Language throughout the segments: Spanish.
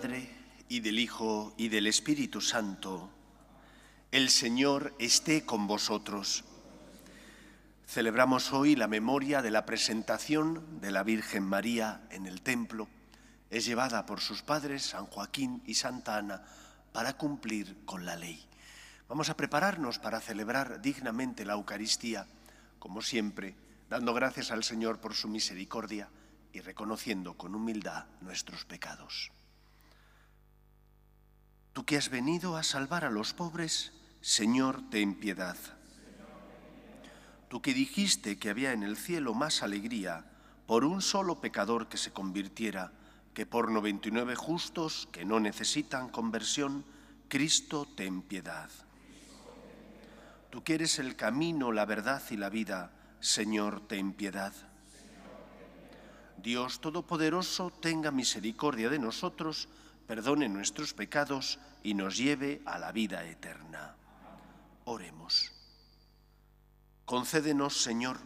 Padre, y del Hijo, y del Espíritu Santo. El Señor esté con vosotros. Celebramos hoy la memoria de la presentación de la Virgen María en el templo. Es llevada por sus padres, San Joaquín y Santa Ana, para cumplir con la ley. Vamos a prepararnos para celebrar dignamente la Eucaristía, como siempre, dando gracias al Señor por su misericordia y reconociendo con humildad nuestros pecados. Tú que has venido a salvar a los pobres, Señor, ten piedad. Tú que dijiste que había en el cielo más alegría por un solo pecador que se convirtiera que por 99 justos que no necesitan conversión, Cristo, ten piedad. Tú que eres el camino, la verdad y la vida, Señor, ten piedad. Dios Todopoderoso tenga misericordia de nosotros, perdone nuestros pecados y nos lleve a la vida eterna. Oremos. Concédenos, Señor,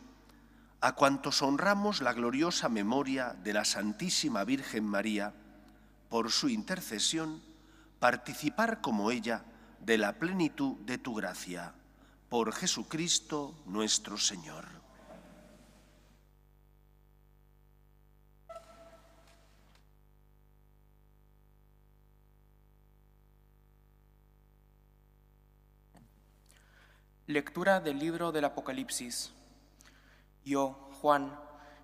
a cuantos honramos la gloriosa memoria de la Santísima Virgen María, por su intercesión, participar como ella de la plenitud de tu gracia. Por Jesucristo nuestro Señor. Lectura del libro del Apocalipsis. Yo, Juan,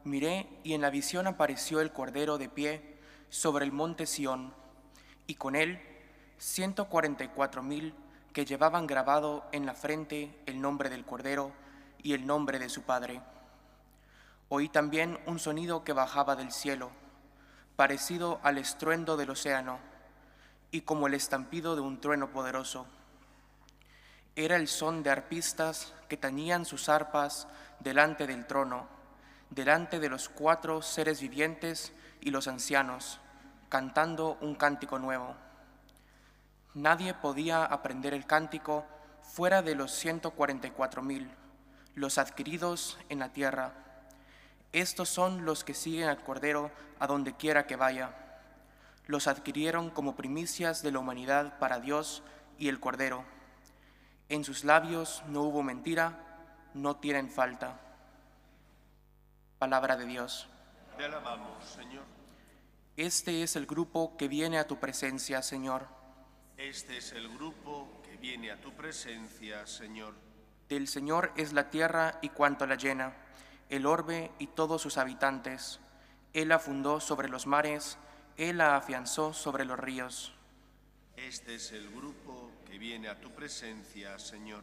miré y en la visión apareció el Cordero de pie sobre el monte Sión, y con él ciento cuarenta y cuatro mil que llevaban grabado en la frente el nombre del Cordero y el nombre de su Padre. Oí también un sonido que bajaba del cielo, parecido al estruendo del océano, y como el estampido de un trueno poderoso era el son de arpistas que tañían sus arpas delante del trono, delante de los cuatro seres vivientes y los ancianos, cantando un cántico nuevo. Nadie podía aprender el cántico fuera de los 144 mil, los adquiridos en la tierra. Estos son los que siguen al Cordero a donde quiera que vaya. Los adquirieron como primicias de la humanidad para Dios y el Cordero en sus labios no hubo mentira, no tienen falta. Palabra de Dios. Te alabamos, Señor. Este es el grupo que viene a tu presencia, Señor. Este es el grupo que viene a tu presencia, Señor. Del Señor es la tierra y cuanto la llena, el orbe y todos sus habitantes. Él la fundó sobre los mares, Él la afianzó sobre los ríos. Este es el grupo que viene a tu presencia, Señor.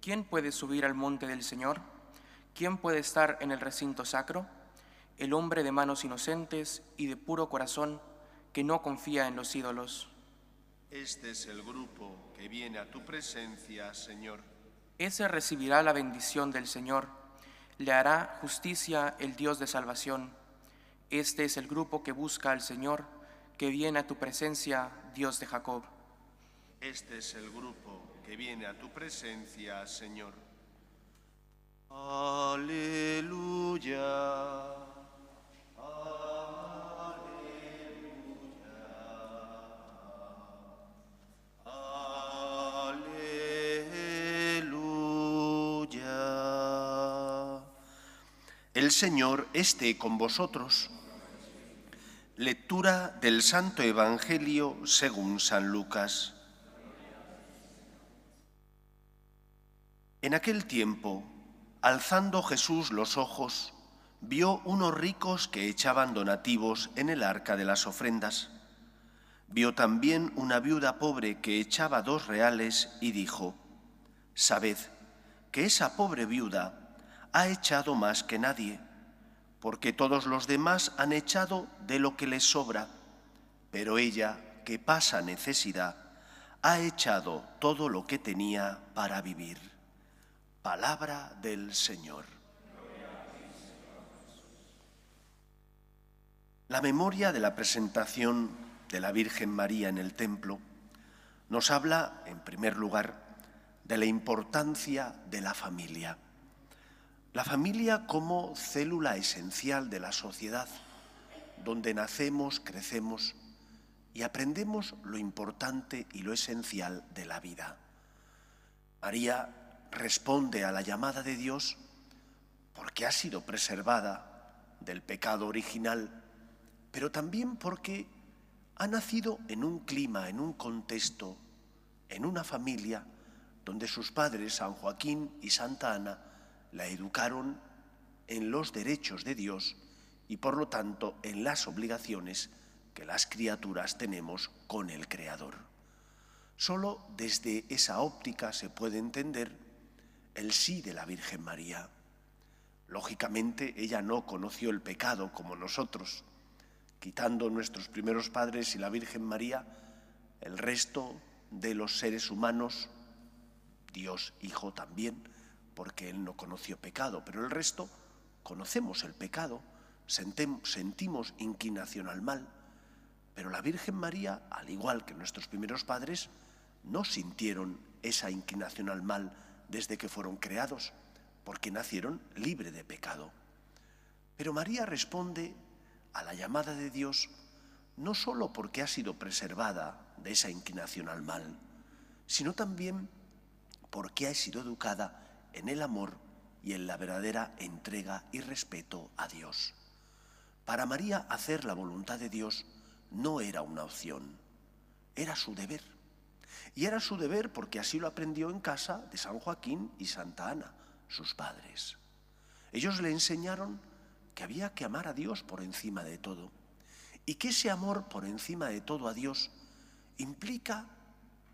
¿Quién puede subir al monte del Señor? ¿Quién puede estar en el recinto sacro? El hombre de manos inocentes y de puro corazón que no confía en los ídolos. Este es el grupo que viene a tu presencia, Señor. Ese recibirá la bendición del Señor. Le hará justicia el Dios de salvación. Este es el grupo que busca al Señor, que viene a tu presencia, Dios de Jacob. Este es el grupo que viene a tu presencia, Señor. Aleluya. Aleluya. El Señor esté con vosotros. Lectura del Santo Evangelio según San Lucas. En aquel tiempo, alzando Jesús los ojos, vio unos ricos que echaban donativos en el arca de las ofrendas. Vio también una viuda pobre que echaba dos reales y dijo, Sabed que esa pobre viuda ha echado más que nadie, porque todos los demás han echado de lo que les sobra, pero ella, que pasa necesidad, ha echado todo lo que tenía para vivir. Palabra del Señor. La memoria de la presentación de la Virgen María en el templo nos habla, en primer lugar, de la importancia de la familia. La familia como célula esencial de la sociedad, donde nacemos, crecemos y aprendemos lo importante y lo esencial de la vida. María responde a la llamada de Dios porque ha sido preservada del pecado original, pero también porque ha nacido en un clima, en un contexto, en una familia donde sus padres, San Joaquín y Santa Ana, la educaron en los derechos de Dios y por lo tanto en las obligaciones que las criaturas tenemos con el Creador. Solo desde esa óptica se puede entender el sí de la Virgen María. Lógicamente ella no conoció el pecado como nosotros. Quitando nuestros primeros padres y la Virgen María, el resto de los seres humanos, Dios Hijo también, porque Él no conoció pecado, pero el resto conocemos el pecado, sentimos inclinación al mal, pero la Virgen María, al igual que nuestros primeros padres, no sintieron esa inclinación al mal desde que fueron creados, porque nacieron libre de pecado. Pero María responde a la llamada de Dios no sólo porque ha sido preservada de esa inclinación al mal, sino también porque ha sido educada en el amor y en la verdadera entrega y respeto a Dios. Para María hacer la voluntad de Dios no era una opción, era su deber. Y era su deber porque así lo aprendió en casa de San Joaquín y Santa Ana, sus padres. Ellos le enseñaron que había que amar a Dios por encima de todo y que ese amor por encima de todo a Dios implica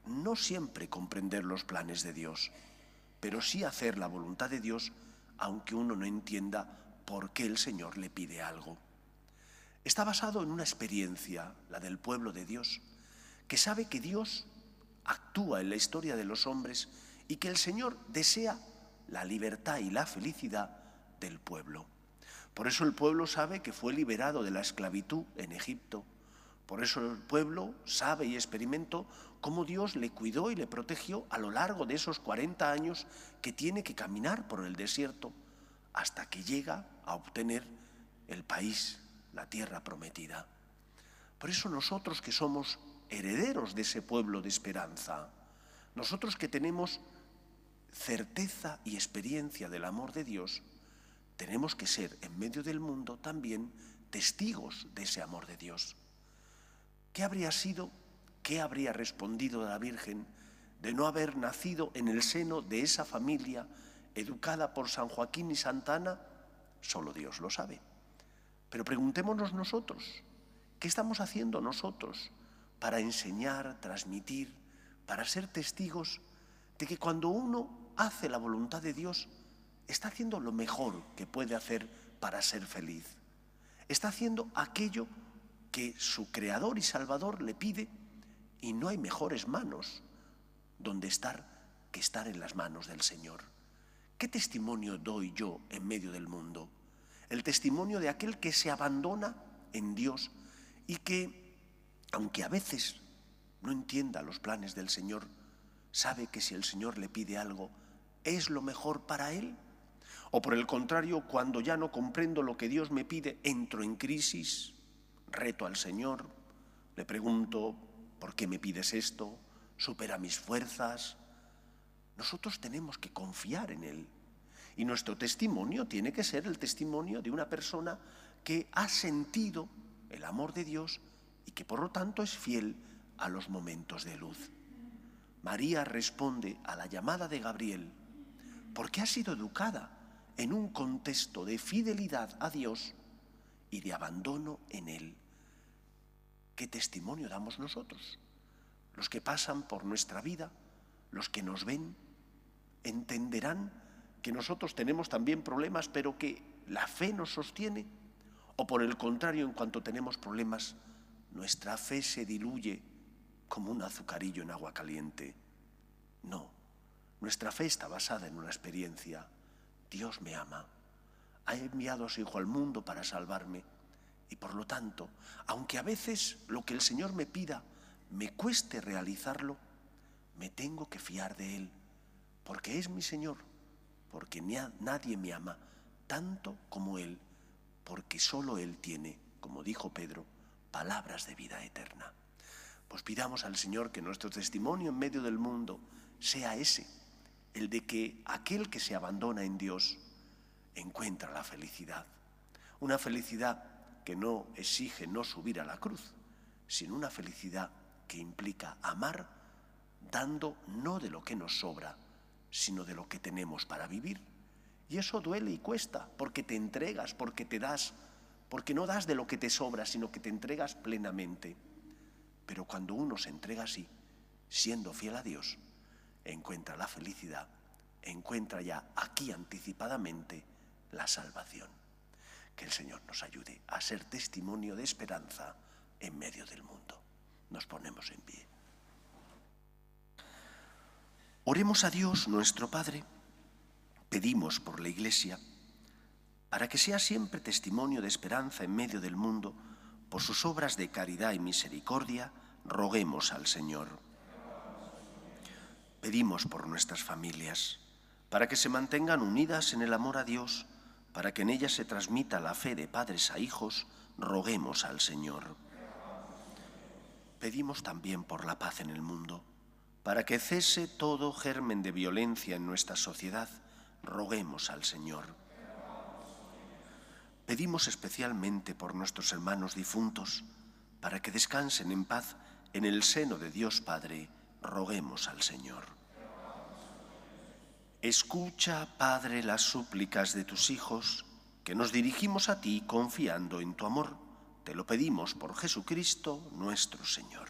no siempre comprender los planes de Dios, pero sí hacer la voluntad de Dios aunque uno no entienda por qué el Señor le pide algo. Está basado en una experiencia, la del pueblo de Dios, que sabe que Dios actúa en la historia de los hombres y que el Señor desea la libertad y la felicidad del pueblo. Por eso el pueblo sabe que fue liberado de la esclavitud en Egipto. Por eso el pueblo sabe y experimentó cómo Dios le cuidó y le protegió a lo largo de esos 40 años que tiene que caminar por el desierto hasta que llega a obtener el país, la tierra prometida. Por eso nosotros que somos herederos de ese pueblo de esperanza. Nosotros que tenemos certeza y experiencia del amor de Dios, tenemos que ser en medio del mundo también testigos de ese amor de Dios. ¿Qué habría sido, qué habría respondido la Virgen de no haber nacido en el seno de esa familia educada por San Joaquín y Santa Ana? Solo Dios lo sabe. Pero preguntémonos nosotros, ¿qué estamos haciendo nosotros para enseñar, transmitir, para ser testigos de que cuando uno hace la voluntad de Dios, está haciendo lo mejor que puede hacer para ser feliz. Está haciendo aquello que su Creador y Salvador le pide y no hay mejores manos donde estar que estar en las manos del Señor. ¿Qué testimonio doy yo en medio del mundo? El testimonio de aquel que se abandona en Dios y que aunque a veces no entienda los planes del Señor, sabe que si el Señor le pide algo, es lo mejor para él. O por el contrario, cuando ya no comprendo lo que Dios me pide, entro en crisis, reto al Señor, le pregunto, ¿por qué me pides esto? ¿Supera mis fuerzas? Nosotros tenemos que confiar en Él. Y nuestro testimonio tiene que ser el testimonio de una persona que ha sentido el amor de Dios y que por lo tanto es fiel a los momentos de luz. María responde a la llamada de Gabriel porque ha sido educada en un contexto de fidelidad a Dios y de abandono en Él. ¿Qué testimonio damos nosotros? Los que pasan por nuestra vida, los que nos ven, entenderán que nosotros tenemos también problemas, pero que la fe nos sostiene, o por el contrario, en cuanto tenemos problemas, nuestra fe se diluye como un azucarillo en agua caliente. No, nuestra fe está basada en una experiencia. Dios me ama, ha enviado a su Hijo al mundo para salvarme y por lo tanto, aunque a veces lo que el Señor me pida me cueste realizarlo, me tengo que fiar de Él, porque es mi Señor, porque nadie me ama tanto como Él, porque solo Él tiene, como dijo Pedro, palabras de vida eterna. Pues pidamos al Señor que nuestro testimonio en medio del mundo sea ese, el de que aquel que se abandona en Dios encuentra la felicidad. Una felicidad que no exige no subir a la cruz, sino una felicidad que implica amar dando no de lo que nos sobra, sino de lo que tenemos para vivir. Y eso duele y cuesta, porque te entregas, porque te das, porque no das de lo que te sobra, sino que te entregas plenamente. Pero cuando uno se entrega así, siendo fiel a Dios, encuentra la felicidad, encuentra ya aquí anticipadamente la salvación. Que el Señor nos ayude a ser testimonio de esperanza en medio del mundo. Nos ponemos en pie. Oremos a Dios nuestro Padre, pedimos por la Iglesia, para que sea siempre testimonio de esperanza en medio del mundo, por sus obras de caridad y misericordia, roguemos al Señor. Pedimos por nuestras familias, para que se mantengan unidas en el amor a Dios, para que en ellas se transmita la fe de padres a hijos, roguemos al Señor. Pedimos también por la paz en el mundo para que cese todo germen de violencia en nuestra sociedad, roguemos al Señor. Pedimos especialmente por nuestros hermanos difuntos, para que descansen en paz en el seno de Dios Padre, roguemos al Señor. Escucha, Padre, las súplicas de tus hijos, que nos dirigimos a ti confiando en tu amor. Te lo pedimos por Jesucristo nuestro Señor.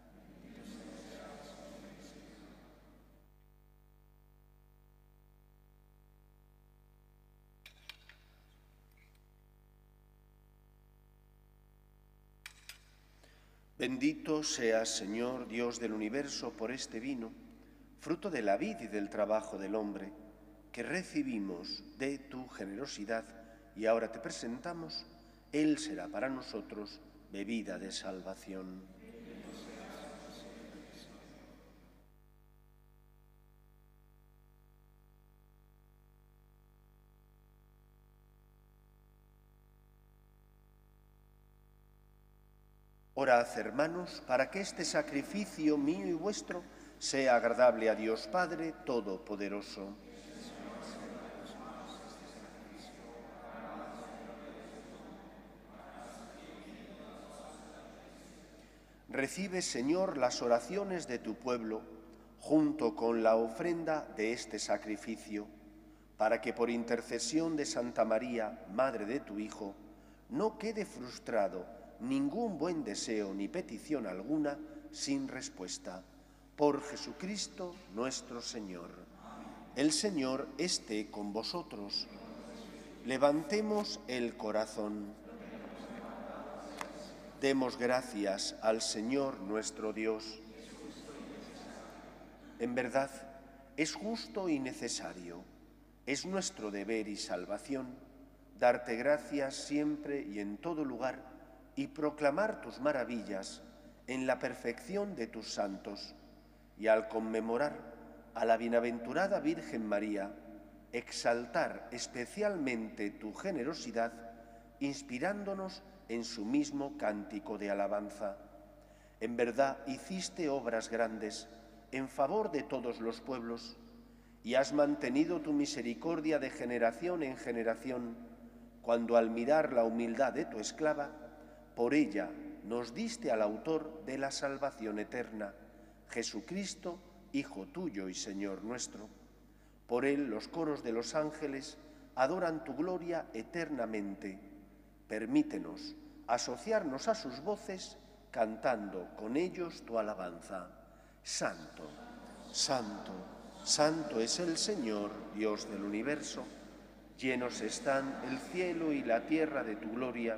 Bendito seas, Señor, Dios del universo, por este vino, fruto de la vid y del trabajo del hombre, que recibimos de tu generosidad y ahora te presentamos, Él será para nosotros bebida de salvación. Orad, hermanos, para que este sacrificio mío y vuestro sea agradable a Dios Padre Todopoderoso. Recibe, Señor, las oraciones de tu pueblo junto con la ofrenda de este sacrificio, para que por intercesión de Santa María, Madre de tu Hijo, no quede frustrado ningún buen deseo ni petición alguna sin respuesta. Por Jesucristo nuestro Señor. El Señor esté con vosotros. Levantemos el corazón. Demos gracias al Señor nuestro Dios. En verdad, es justo y necesario, es nuestro deber y salvación, darte gracias siempre y en todo lugar y proclamar tus maravillas en la perfección de tus santos, y al conmemorar a la bienaventurada Virgen María, exaltar especialmente tu generosidad, inspirándonos en su mismo cántico de alabanza. En verdad hiciste obras grandes en favor de todos los pueblos, y has mantenido tu misericordia de generación en generación, cuando al mirar la humildad de tu esclava, por ella nos diste al autor de la salvación eterna, Jesucristo, Hijo tuyo y Señor nuestro. Por él los coros de los ángeles adoran tu gloria eternamente. Permítenos asociarnos a sus voces cantando con ellos tu alabanza. Santo, santo, santo es el Señor, Dios del universo. Llenos están el cielo y la tierra de tu gloria.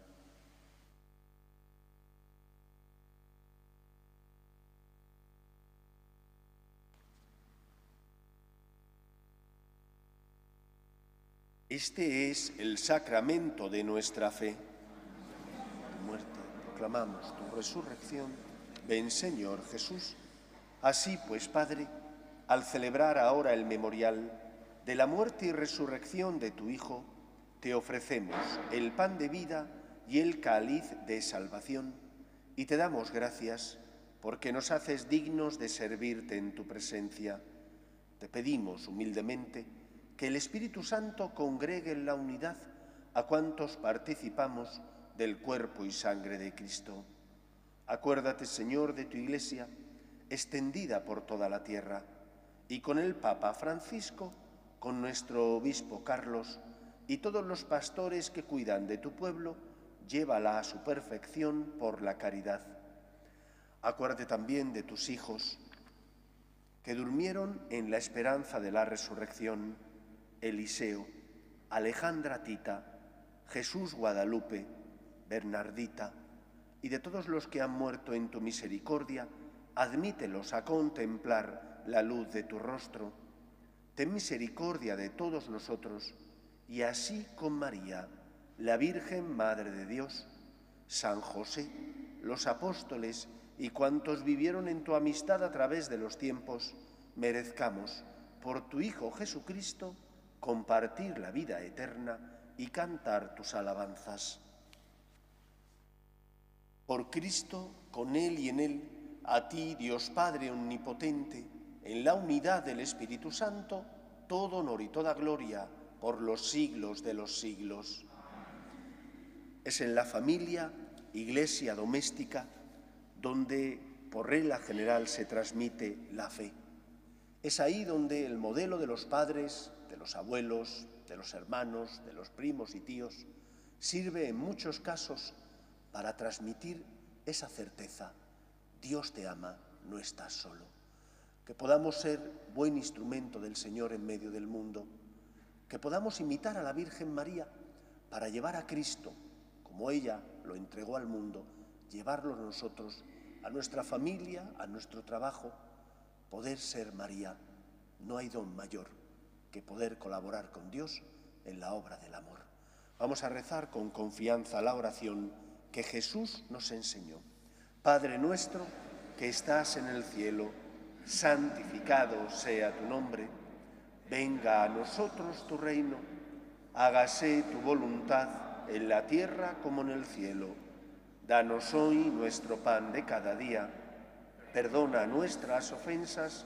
Este es el sacramento de nuestra fe proclamamos tu resurrección, ven Señor Jesús. Así pues, Padre, al celebrar ahora el memorial de la muerte y resurrección de tu Hijo, te ofrecemos el pan de vida y el cáliz de salvación, y te damos gracias porque nos haces dignos de servirte en tu presencia. Te pedimos humildemente que el Espíritu Santo congregue en la unidad a cuantos participamos del cuerpo y sangre de Cristo. Acuérdate, Señor, de tu Iglesia, extendida por toda la tierra, y con el Papa Francisco, con nuestro Obispo Carlos y todos los pastores que cuidan de tu pueblo, llévala a su perfección por la caridad. Acuérdate también de tus hijos, que durmieron en la esperanza de la resurrección, Eliseo, Alejandra Tita, Jesús Guadalupe, Bernardita, y de todos los que han muerto en tu misericordia, admítelos a contemplar la luz de tu rostro. Ten misericordia de todos nosotros, y así con María, la Virgen Madre de Dios, San José, los apóstoles y cuantos vivieron en tu amistad a través de los tiempos, merezcamos, por tu Hijo Jesucristo, compartir la vida eterna y cantar tus alabanzas. Por Cristo, con Él y en Él, a ti, Dios Padre Omnipotente, en la unidad del Espíritu Santo, todo honor y toda gloria por los siglos de los siglos. Es en la familia, iglesia doméstica, donde por regla general se transmite la fe. Es ahí donde el modelo de los padres, de los abuelos, de los hermanos, de los primos y tíos, sirve en muchos casos para transmitir esa certeza. Dios te ama, no estás solo. Que podamos ser buen instrumento del Señor en medio del mundo. Que podamos imitar a la Virgen María para llevar a Cristo, como ella lo entregó al mundo, llevarlo nosotros a nuestra familia, a nuestro trabajo, poder ser María. No hay don mayor que poder colaborar con Dios en la obra del amor. Vamos a rezar con confianza la oración que Jesús nos enseñó. Padre nuestro que estás en el cielo, santificado sea tu nombre, venga a nosotros tu reino, hágase tu voluntad en la tierra como en el cielo. Danos hoy nuestro pan de cada día, perdona nuestras ofensas,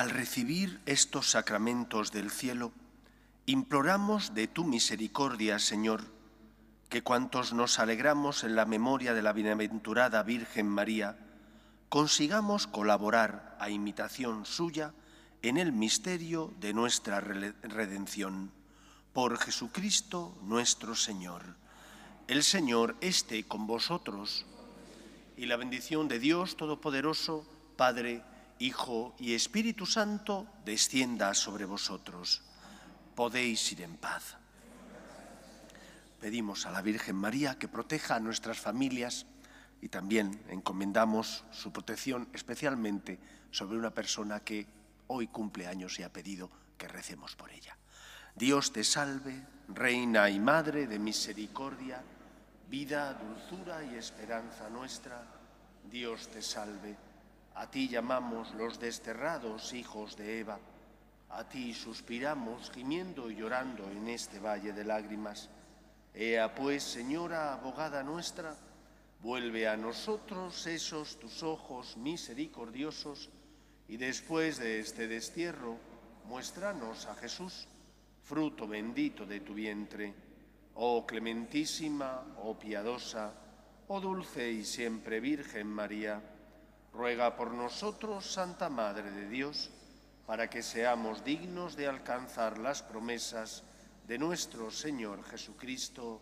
Al recibir estos sacramentos del cielo, imploramos de tu misericordia, Señor, que cuantos nos alegramos en la memoria de la bienaventurada Virgen María, consigamos colaborar a imitación suya en el misterio de nuestra redención. Por Jesucristo nuestro Señor. El Señor esté con vosotros y la bendición de Dios Todopoderoso, Padre, Hijo y Espíritu Santo, descienda sobre vosotros. Podéis ir en paz. Pedimos a la Virgen María que proteja a nuestras familias y también encomendamos su protección especialmente sobre una persona que hoy cumple años y ha pedido que recemos por ella. Dios te salve, Reina y Madre de misericordia, vida, dulzura y esperanza nuestra. Dios te salve. A ti llamamos los desterrados hijos de Eva. A ti suspiramos, gimiendo y llorando en este valle de lágrimas. Ea pues, Señora, abogada nuestra, vuelve a nosotros esos tus ojos misericordiosos y después de este destierro, muéstranos a Jesús, fruto bendito de tu vientre. Oh clementísima, oh piadosa, oh dulce y siempre Virgen María, ruega por nosotros, Santa Madre de Dios, para que seamos dignos de alcanzar las promesas de nuestro Señor Jesucristo.